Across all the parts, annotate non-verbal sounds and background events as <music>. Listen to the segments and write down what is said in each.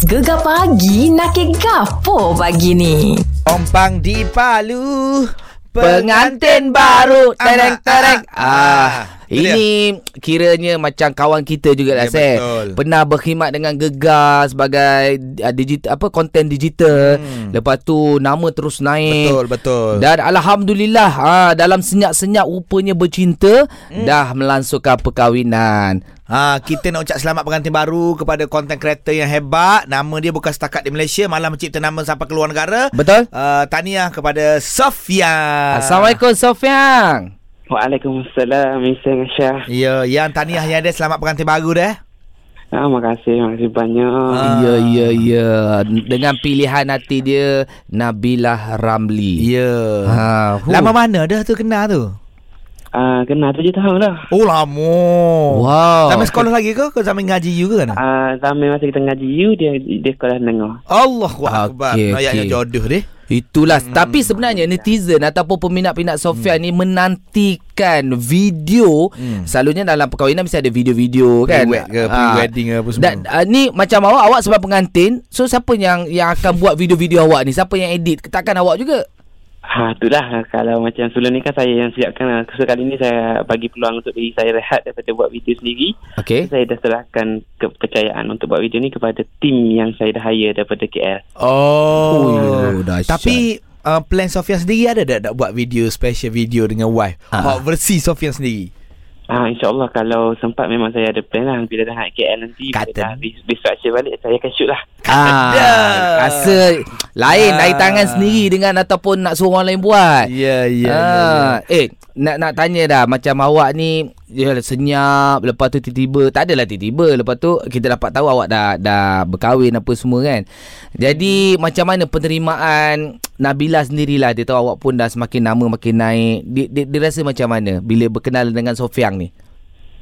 Gegar pagi nak ke gapo pagi ni? Ompang di Palu Pengantin baru. Tereng Ah, tereng ah, ah, ah. Ini kiranya macam kawan kita juga lah Ya, Seth betul. Pernah berkhidmat dengan Gegar Sebagai uh, digital, apa konten digital Hmm. Lepas tu nama terus naik Betul betul Dan Alhamdulillah ah, Dalam senyap-senyap rupanya bercinta Hmm. Dah melangsungkan perkahwinan Ha, kita nak ucap selamat pengantin baru kepada content creator yang hebat. Nama dia bukan setakat di Malaysia, malah mencipta nama sampai ke luar negara. Betul? Uh, tahniah kepada Sofia. Assalamualaikum Sofian Waalaikumsalam Iseng Syah Ya, yang tahniah yang ada selamat pengantin baru dah. ah, Makasih Makasih banyak Ah. Ya, ya, ya. Dengan pilihan hati dia, Nabilah Ramli. Ya. Ha, hu. Lama mana dah tu kenal tu? Ah, Kenal tujuh tahun dah Oh, lama. Wow. Zaman sekolah lagi ke? Kau zaman ngaji you ke kan? ah, Zaman masa kita ngaji you Dia dia sekolah dengar Allah Akbar. Okey, Okay, Ayatnya okey. jodoh deh. Itulah. Hmm. Tapi sebenarnya netizen ataupun peminat-peminat Sofia hmm. ni menantikan video. Hmm. Selalunya dalam perkahwinan mesti ada video-video kan. Pre-wed ke, Ah. pre-wedding ke apa semua. Dan uh, ni macam awak, awak sebab pengantin. So siapa yang yang akan buat video-video awak ni? Siapa yang edit? Takkan awak juga? Ha, itulah kalau macam sebelum ni kan saya yang siapkan. So kali ni saya bagi peluang untuk diri saya rehat daripada buat video sendiri. Okay. Saya dah serahkan kepercayaan untuk buat video ni kepada tim yang saya dah hire daripada KL. Oh. Oh, dahsyat. Tapi uh, plan Sofia sendiri ada tak, tak buat video special video dengan wife? Hot versi Sofia sendiri. Ah, InsyaAllah kalau sempat memang saya ada plan lah. Bila dah naik KL nanti, bila Kata. dah re- restructure balik, saya akan shoot lah. Ah, rasa lain Ah. dari tangan sendiri dengan ataupun nak suruh orang lain buat. Ya, ya, ah, Eh, nak nak tanya dah macam awak ni dia senyap lepas tu tiba-tiba tak adalah tiba-tiba lepas tu kita dapat tahu awak dah dah berkahwin apa semua kan. Jadi macam mana penerimaan Nabila sendirilah dia tahu awak pun dah semakin nama makin naik. Dia, dia, dia rasa macam mana bila berkenal dengan Sofiang ni?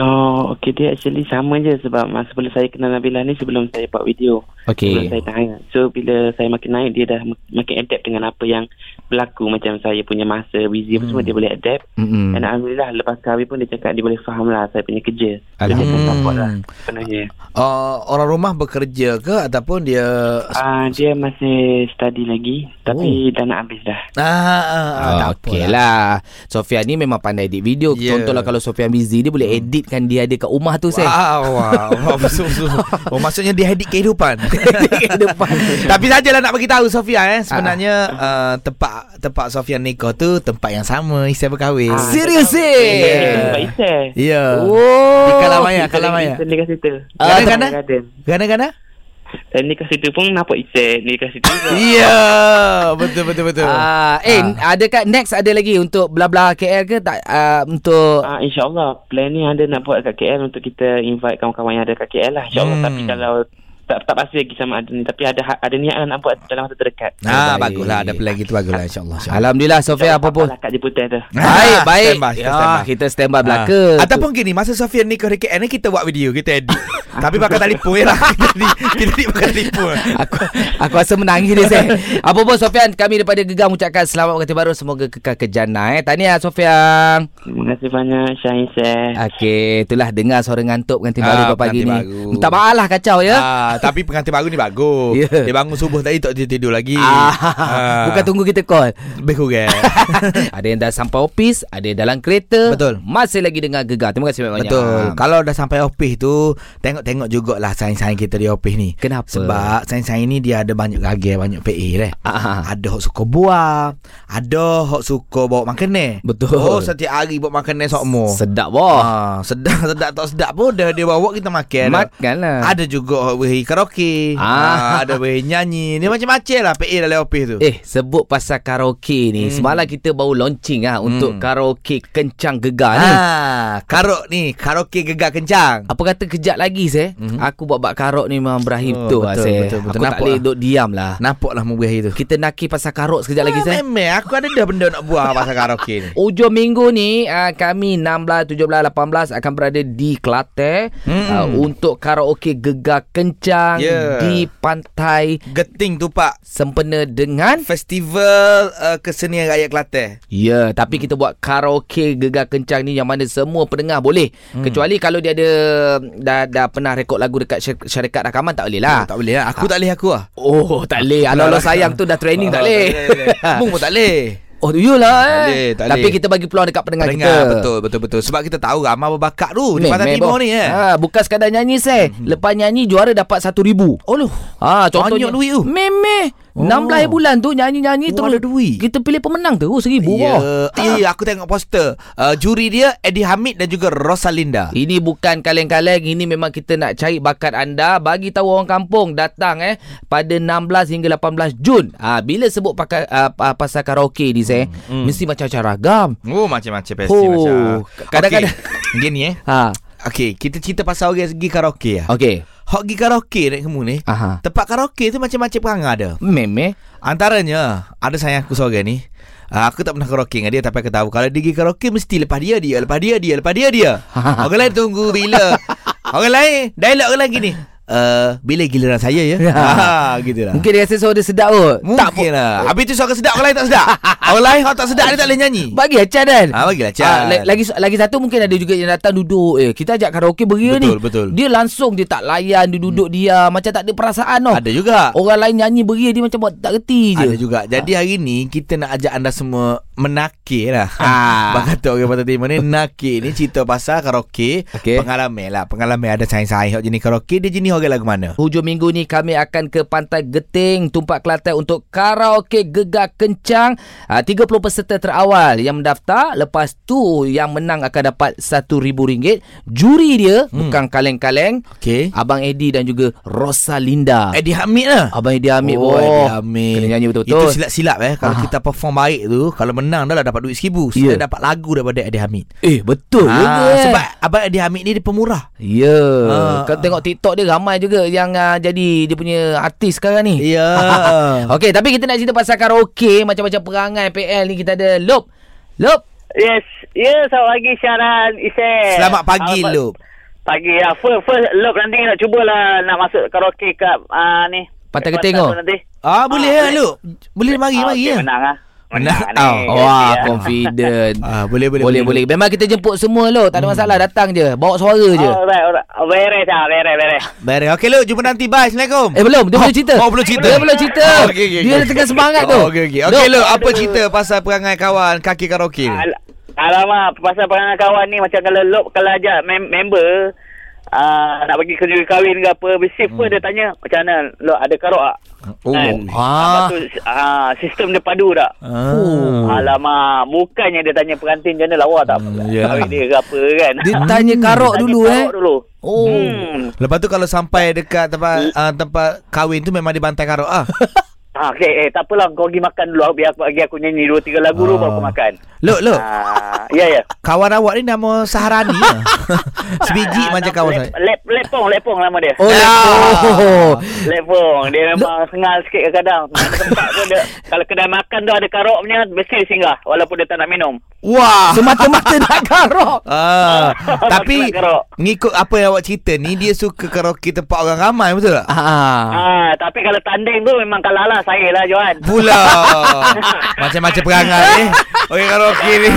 Oh, okay. Dia actually sama je sebab masa sebelum saya kenal Nabila ni sebelum saya buat video. Okey. Sebelum saya tahan. So, bila saya makin naik, dia dah mak- makin adapt dengan apa yang berlaku. Macam saya punya masa, busy apa semua, dia boleh adapt. Hmm. Dan Alhamdulillah, lepas kahwin pun dia cakap dia boleh faham lah saya punya kerja. So, dia akan support lah sepenuhnya. Uh, orang rumah bekerja ke ataupun dia Ah, dia masih study lagi. Tapi dah nak habis dah. ah, ah, ah, tak Oh, okey lah. Sofia ni memang pandai edit video. Yeah. Contohlah kalau Sofia busy dia boleh editkan dia ada kat rumah tu saya. Wow, wow, wow <laughs> betul, betul. Oh, maksudnya dia edit kehidupan. Kehidupan. <laughs> Tapi sajalah nak bagi tahu Sofia eh sebenarnya uh, tempat tempat Sofia nikah tu tempat yang sama Isai berkahwin. Ah, Serius Ya, eh? tempat Isai. Ya. Oh. Di Kalamaya, Kalamaya. Nikah situ. Ah, Garden, Gana? Garden. Gana-gana? Saya nikah situ pun nampak Isai. Nikah situ. Ya, betul betul betul. Ah, eh, Ah. adakah next ada lagi untuk bla-bla KL ke tak uh, untuk Ah, InsyaAllah Plan ni ada nak buat kat KL Untuk kita invite kawan-kawan yang ada kat KL lah InsyaAllah Hmm. Tapi kalau tak, tak pasti lagi sama ada ni Tapi ada ada niat lah nak buat dalam masa terdekat Ah, Baik. baguslah ada plan gitu baguslah insyaallah. insyaAllah. <laughs> Alhamdulillah Sofia apa pun. Lah kat Jeputeh tu <laughs> Baik, Ah, baik. stand by, kita ya, stand by. kita stand by belaka. Ah. Ataupun gini Masa Sofia di KL ni Kita buat video Kita edit <laughs> Tapi pakai telefon lah Kita edit Kita edit pakai telefon aku aku rasa menangis dia saya. Apa pun Sofian kami daripada Gegar mengucapkan selamat pengantin baru semoga kekal kejana eh. Tahniah Sofian. Terima kasih banyak Syah Isai Okey, itulah dengar suara ngantuk pengantin Ah, baru pagi ni. baru. Minta maaf lah kacau ya. ah, Tapi pengantin baru ni bagus Ya. Dia bangun subuh tadi Tak tidur, lagi Ah, bukan tunggu kita call. Lebih kurang <laughs> ada yang dah sampai office, ada yang dalam kereta. Betul. Masih lagi dengar Gegar. Terima kasih banyak-banyak. Betul Kalau dah sampai office tu Tengok-tengok jugalah Sains-sains kita di office ni Kenapa? Sebab sains-sains ni Dia ada banyak gagil Banyak PA deh Ah, Ada hok suka buah Ada hok suka bawa makanan Betul. Oh setiap hari bawa makanan sokmo sedap boh. Ah, sedap <laughs> sedap tak sedap pun dah dia bawa kita makan. Makanlah. Ada juga karaoke. Ah. Ah. ada weh nyanyi. Ni macam-macam lah PA dalam office tu. Eh sebut pasal karaoke ni Hmm. Semalam kita baru launching ah Untuk Hmm. karaoke Kencang Gegar ni Ah, karok ni, karaoke gegar kencang. Apa kata kejap lagi saya Mhm. Aku buat bak karok ni memang berakhir Oh, betul, lah betul, saya betul, betul. Aku tak Nampak boleh lah. duduk diam lah Nampaklah memberi itu. Kita nakir pasal karok sekejap lagi saya Memang aku ada dah benda nak buat pasal karaoke ni. <laughs> Ujung minggu ni uh, kami 16, 17, 18 akan berada di Kelantan Hmm. uh, untuk karaoke Gegar Kencang Kencang Ya. di Pantai Geting tu Pak. sempena dengan Festival uh, Kesenian Rakyat Kelantan. Ya, tapi kita buat karaoke gegar kencang ni yang mana semua pendengar boleh. Hmm. Kecuali kalau dia ada dah dah pernah rekod lagu dekat syar- syarikat rakaman tak boleh lah. Oh, tak boleh lah. Aku tak boleh aku lah. Oh, tak boleh. Alah-alah sayang tu dah training tak Oh, boleh. <laughs> Mung pun tak boleh. Oh, iyalah eh. Boleh, tak Tapi boleh. kita bagi peluang dekat pendengar, Dengar kita. betul betul betul sebab kita tahu ramai berbakat tu di Meh, Pantai meh, Timur ni eh. Ha, bukan sekadar nyanyi saya. Hmm. Lepas nyanyi juara dapat RM1,000. Oh loh. Ha, contohnya Banyak duit tu. Memeh. Oh. 16 bulan tu nyanyi-nyanyi Oh, terus. ada duit. Kita pilih pemenang tu RM1,000. Ya, boh. ya, ya, aku tengok poster. Uh, juri dia Eddie Hamid dan juga Rosalinda. Ini bukan kaleng-kaleng Ini memang kita nak cari bakat anda Bagi tahu orang kampung Datang eh Pada 16 hingga 18 Jun ha, Bila sebut pakai, uh, pasal karaoke ni saya hmm. Mesti macam-macam ragam Oh, macam-macam pasti Oh, macam. kadang-kadang- Okay. Gini eh. ha, Okey, kita cerita pasal orang pergi karaoke lah. Okey Hok pergi karaoke ni kamu ni. Aha. Tempat karaoke tu macam-macam perangai ada. Meme Antaranya ada sayang aku seorang ni. Uh, aku tak pernah karaoke dengan dia Tapi aku tahu Kalau dia pergi karaoke Mesti lepas dia dia Lepas dia dia Lepas dia dia <laughs> Orang lain tunggu bila <laughs> Orang lain Dialog orang lain gini uh, Bila giliran saya ya <laughs> ha, Gitu lah Mungkin dia rasa suara dia sedap kot Mungkin lah Habis tu suara sedap Orang lain tak sedap <laughs> Orang lain kalau tak sedap Dia tak boleh nyanyi Bagi acan kan Ah, bagilah acan. Ah, la- lagi lagi satu mungkin ada juga yang datang duduk eh kita ajak karaoke beria ni. Betul, betul. Dia langsung dia tak layan dia duduk dia macam tak ada perasaan tau. Ada juga Orang lain nyanyi beria dia macam buat tak reti je. Ada juga Jadi hari ni Kita nak ajak anda semua Menakir lah Ah. <laughs> Bang kata orang Pantai Timur ni Nakir ni cerita pasal karaoke Okey. Pengalaman lah Pengalaman ada sains-sains Hak jenis karaoke Dia jenis orang lagu mana Hujung minggu ni kami akan ke Pantai Geting, Tumpak Kelantan untuk karaoke gegar kencang. Uh, 30 peserta terawal yang mendaftar. Lepas tu yang menang akan dapat RM1,000. Juri dia hmm. bukan kaleng-kaleng. Okey Abang Eddie dan juga Rosalinda. Eddie Hamid lah Abang Eddie Hamid. Oh, Eddie Hamid Kena nyanyi betul-betul. Itu silap-silap eh Kalau Ah. kita perform baik tu Kalau menang dah lah Dapat duit RM1,000 Ya. Kita dapat lagu daripada Eddie Hamid Eh, betul Ah, juga. eh. Sebab Abang Eddie Hamid ni Dia pemurah Ya. Ah. Kau tengok TikTok dia ramai juga yang uh, jadi dia punya artis sekarang ni. Ya <laughs> Okey, tapi kita nak cerita pasal karaoke, macam-macam perangai PL ni kita ada Lop. Lop. Yes. Ya, yeah, selamat pagi Syaran Isel. Selamat pagi Selamat Lup Pagi ya. First, first Lop nanti nak cubalah nak masuk karaoke kat uh, ni. Pantai tu. tu Nanti. Ah boleh Ah, lah boleh. Lup Boleh mari Ah, mari okey, ya Menang ah. Menang. Oh, ni. Wah, Ya. confident. <laughs> Ah boleh boleh boleh, boleh. Memang kita jemput semua lo, tak ada masalah. Datang je, bawa suara je. Oh, right, alright. Beres ah, beres, beres. Baik Okey Lup Jumpa nanti Bye Assalamualaikum Eh belum, dia belum cerita. Oh belum cerita Dia belum cerita. Oh, okey, okey, Dia dah tengah semangat tu. Oh, Okey okey Okey Lup Apa cerita Pasal perangai kawan Kaki karaoke Alamak, pasal perangai kawan ni macam kalau Lop kalau ajak mem- member Uh, nak pergi kerja kahwin ke apa Mesti hmm. dia tanya Macam mana Lop ada karok tak Oh Kan? Ah. Lepas tu uh, Sistem dia padu tak Ah. Alamak Bukannya dia tanya pengantin Macam mana lawa tak Hmm, ya. Kahwin dia ke apa kan Dia tanya karok Tanya dulu eh. karok dulu Oh. hmm. Lepas tu kalau sampai dekat tempat uh, tempat kahwin tu memang dia bantai karok ah. <laughs> Ah, okay, eh, tak apalah kau pergi makan dulu Biar aku, bagi aku nyanyi dua tiga lagu dulu Ah. Baru aku makan Look look. ah, Ya ya Kawan awak ni nama Saharani lah. <laughs> Sebiji Ah, macam kawan lep, saya. lep, Lepong Lepong nama dia Oh, Ya. oh. Lepong Dia memang sengal sikit kadang-kadang Mana tempat pun dia Kalau kedai makan tu ada karok punya Mesti singgah Walaupun dia tak nak minum Wah. <laughs> Semata-mata nak karok. Ah, <laughs> tapi karok. ngikut apa yang awak cerita ni dia suka karaoke tempat orang ramai betul tak? Ah. ah, Tapi kalau tanding tu Memang kalah lah Saya lah Johan Pula Macam-macam perangai eh Orang karaoke ni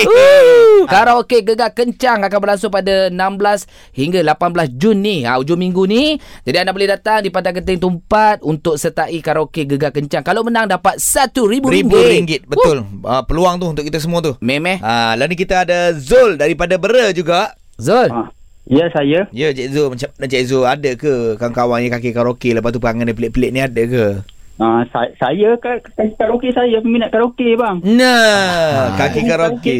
Uh, karaoke gegar kencang akan berlangsung pada 16 hingga 18 Jun ni. Ha, hujung minggu ni. Jadi anda boleh datang di Pantai Genting Tumpat untuk sertai karaoke gegar kencang. Kalau menang dapat RM1,000. Ribu ringgit Betul uh, Peluang tu untuk kita semua tu Memeh. Ah, lalu ni kita ada Zul daripada Bera juga. Zul. Ah, Ya saya Ya Cik Zul Macam Cik Zul Ada ke Kawan-kawan yang kaki karaoke Lepas tu perangai dia pelik-pelik ni ada ke uh, sa- saya ka- ka- karaoke saya peminat karaoke bang. Nah Kaki karaoke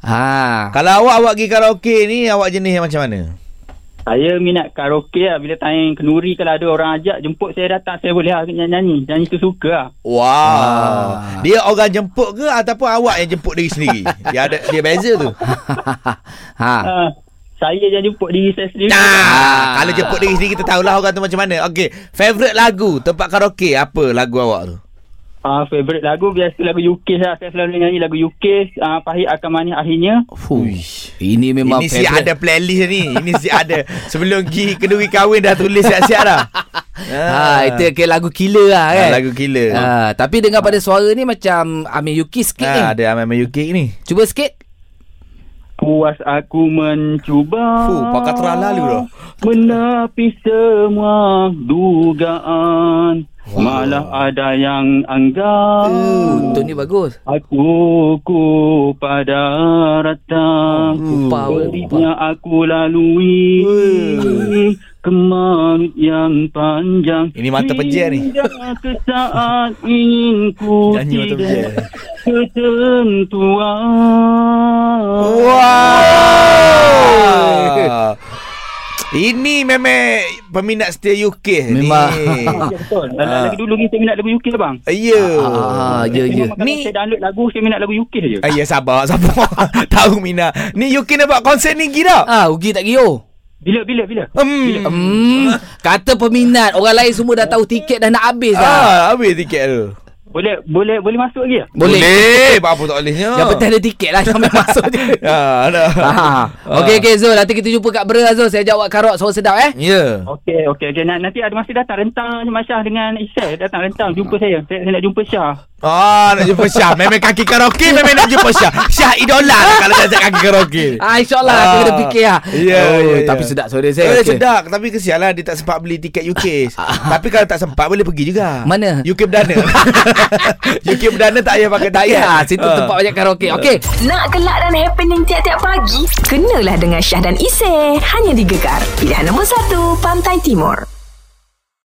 Ha. Kalau awak Awak pergi karaoke ni Awak jenis yang macam mana Saya minat karaoke lah bila tayang kenduri kalau ada orang ajak jemput saya datang saya boleh lah nyanyi. Nyanyi tu suka lah. Wow Ah. Dia orang jemput ke Ataupun awak yang jemput diri sendiri <laughs> Dia ada Dia beza tu ha. Uh, saya yang jemput diri saya sendiri. Nah, kalau jemput diri sendiri kita tahulah orang tu macam mana. Okey, favorite lagu tempat karaoke apa lagu awak tu? Uh, favorite lagu biasa lagu UK lah. Saya selalu nyanyi lagu UK. Uh, pahit akan manis akhirnya. Fuh, ini memang Ini si favourite. ada playlist ni. Ini si ada. Sebelum pergi keduri kahwin dah tulis siap-siap dah. Ha, itu ke lagu killer lah kan. Ah, lagu killer. Ha, tapi dengar pada suara ni macam Amir Yuki sikit ni. Ha, ada Amam UK ni. Cuba sikit. Puas aku mencuba Fuh, pakat terang lalu dah. Menepis semua dugaan Malah ada yang anggap Uh, tone ni bagus. Aku ku pada rata pun. Pedihnya aku lalui Kemanut yang panjang Ini mata pejam ni. Hingga ke saat ingin ku Nyanyi mata tidak pejam. Ketentuan Wow. Ini memang peminat setia UK Memang. ni. Ya betul. Ah. Lagi dulu ni saya minat lagu UK bang. Ya. Ah, ya ya. Memang kalau Ni- saya download lagu saya minat lagu UK je. Ah, ya sabar sabar. <laughs> Tahu Mina. Ni UK nak buat konsert ni gila. Ah, rugi tak gio. Bila bila bila. Hmm. Hmm, kata peminat orang lain semua dah tahu tiket dah nak habis dah. Ah, habis tiket tu. Boleh boleh boleh masuk lagi ya? Boleh. Boleh. Apa tak bolehnya? Yang penting ada tiket lah Sampai masuk je <laughs> Ya, ada. ha. Okey okey Zul Nanti kita jumpa kat Bera Zul Saya jawab karok Suara sedap eh Ya. Okey okey okey Nan- nanti ada masa datang rentang Mas Syah dengan Isyah datang rentang jumpa saya. Saya, saya nak jumpa Syah. Ah, nak jumpa Syah. <laughs> Memang kaki karaoke memang nak jumpa Syah. Syah idola lah kalau ajak kaki karaoke. Ah, InsyaAllah Aku Ah. kena fikir lah Ya, oh, ya, ya. Tapi sedap suara saya Eh, okey. sedap Tapi kesian lah Dia tak sempat beli tiket UK <laughs> Tapi kalau tak sempat Boleh pergi juga Mana? UK Perdana <laughs> UK Perdana tak payah pakai Tak tiket ya Situ Ah. tempat banyak karaoke Okey Nak gelak dan happening tiap-tiap pagi? Kenalah dengan Syah dan Isy. Hanya di Gegar. Pilihan nombor 1, Pantai Timur.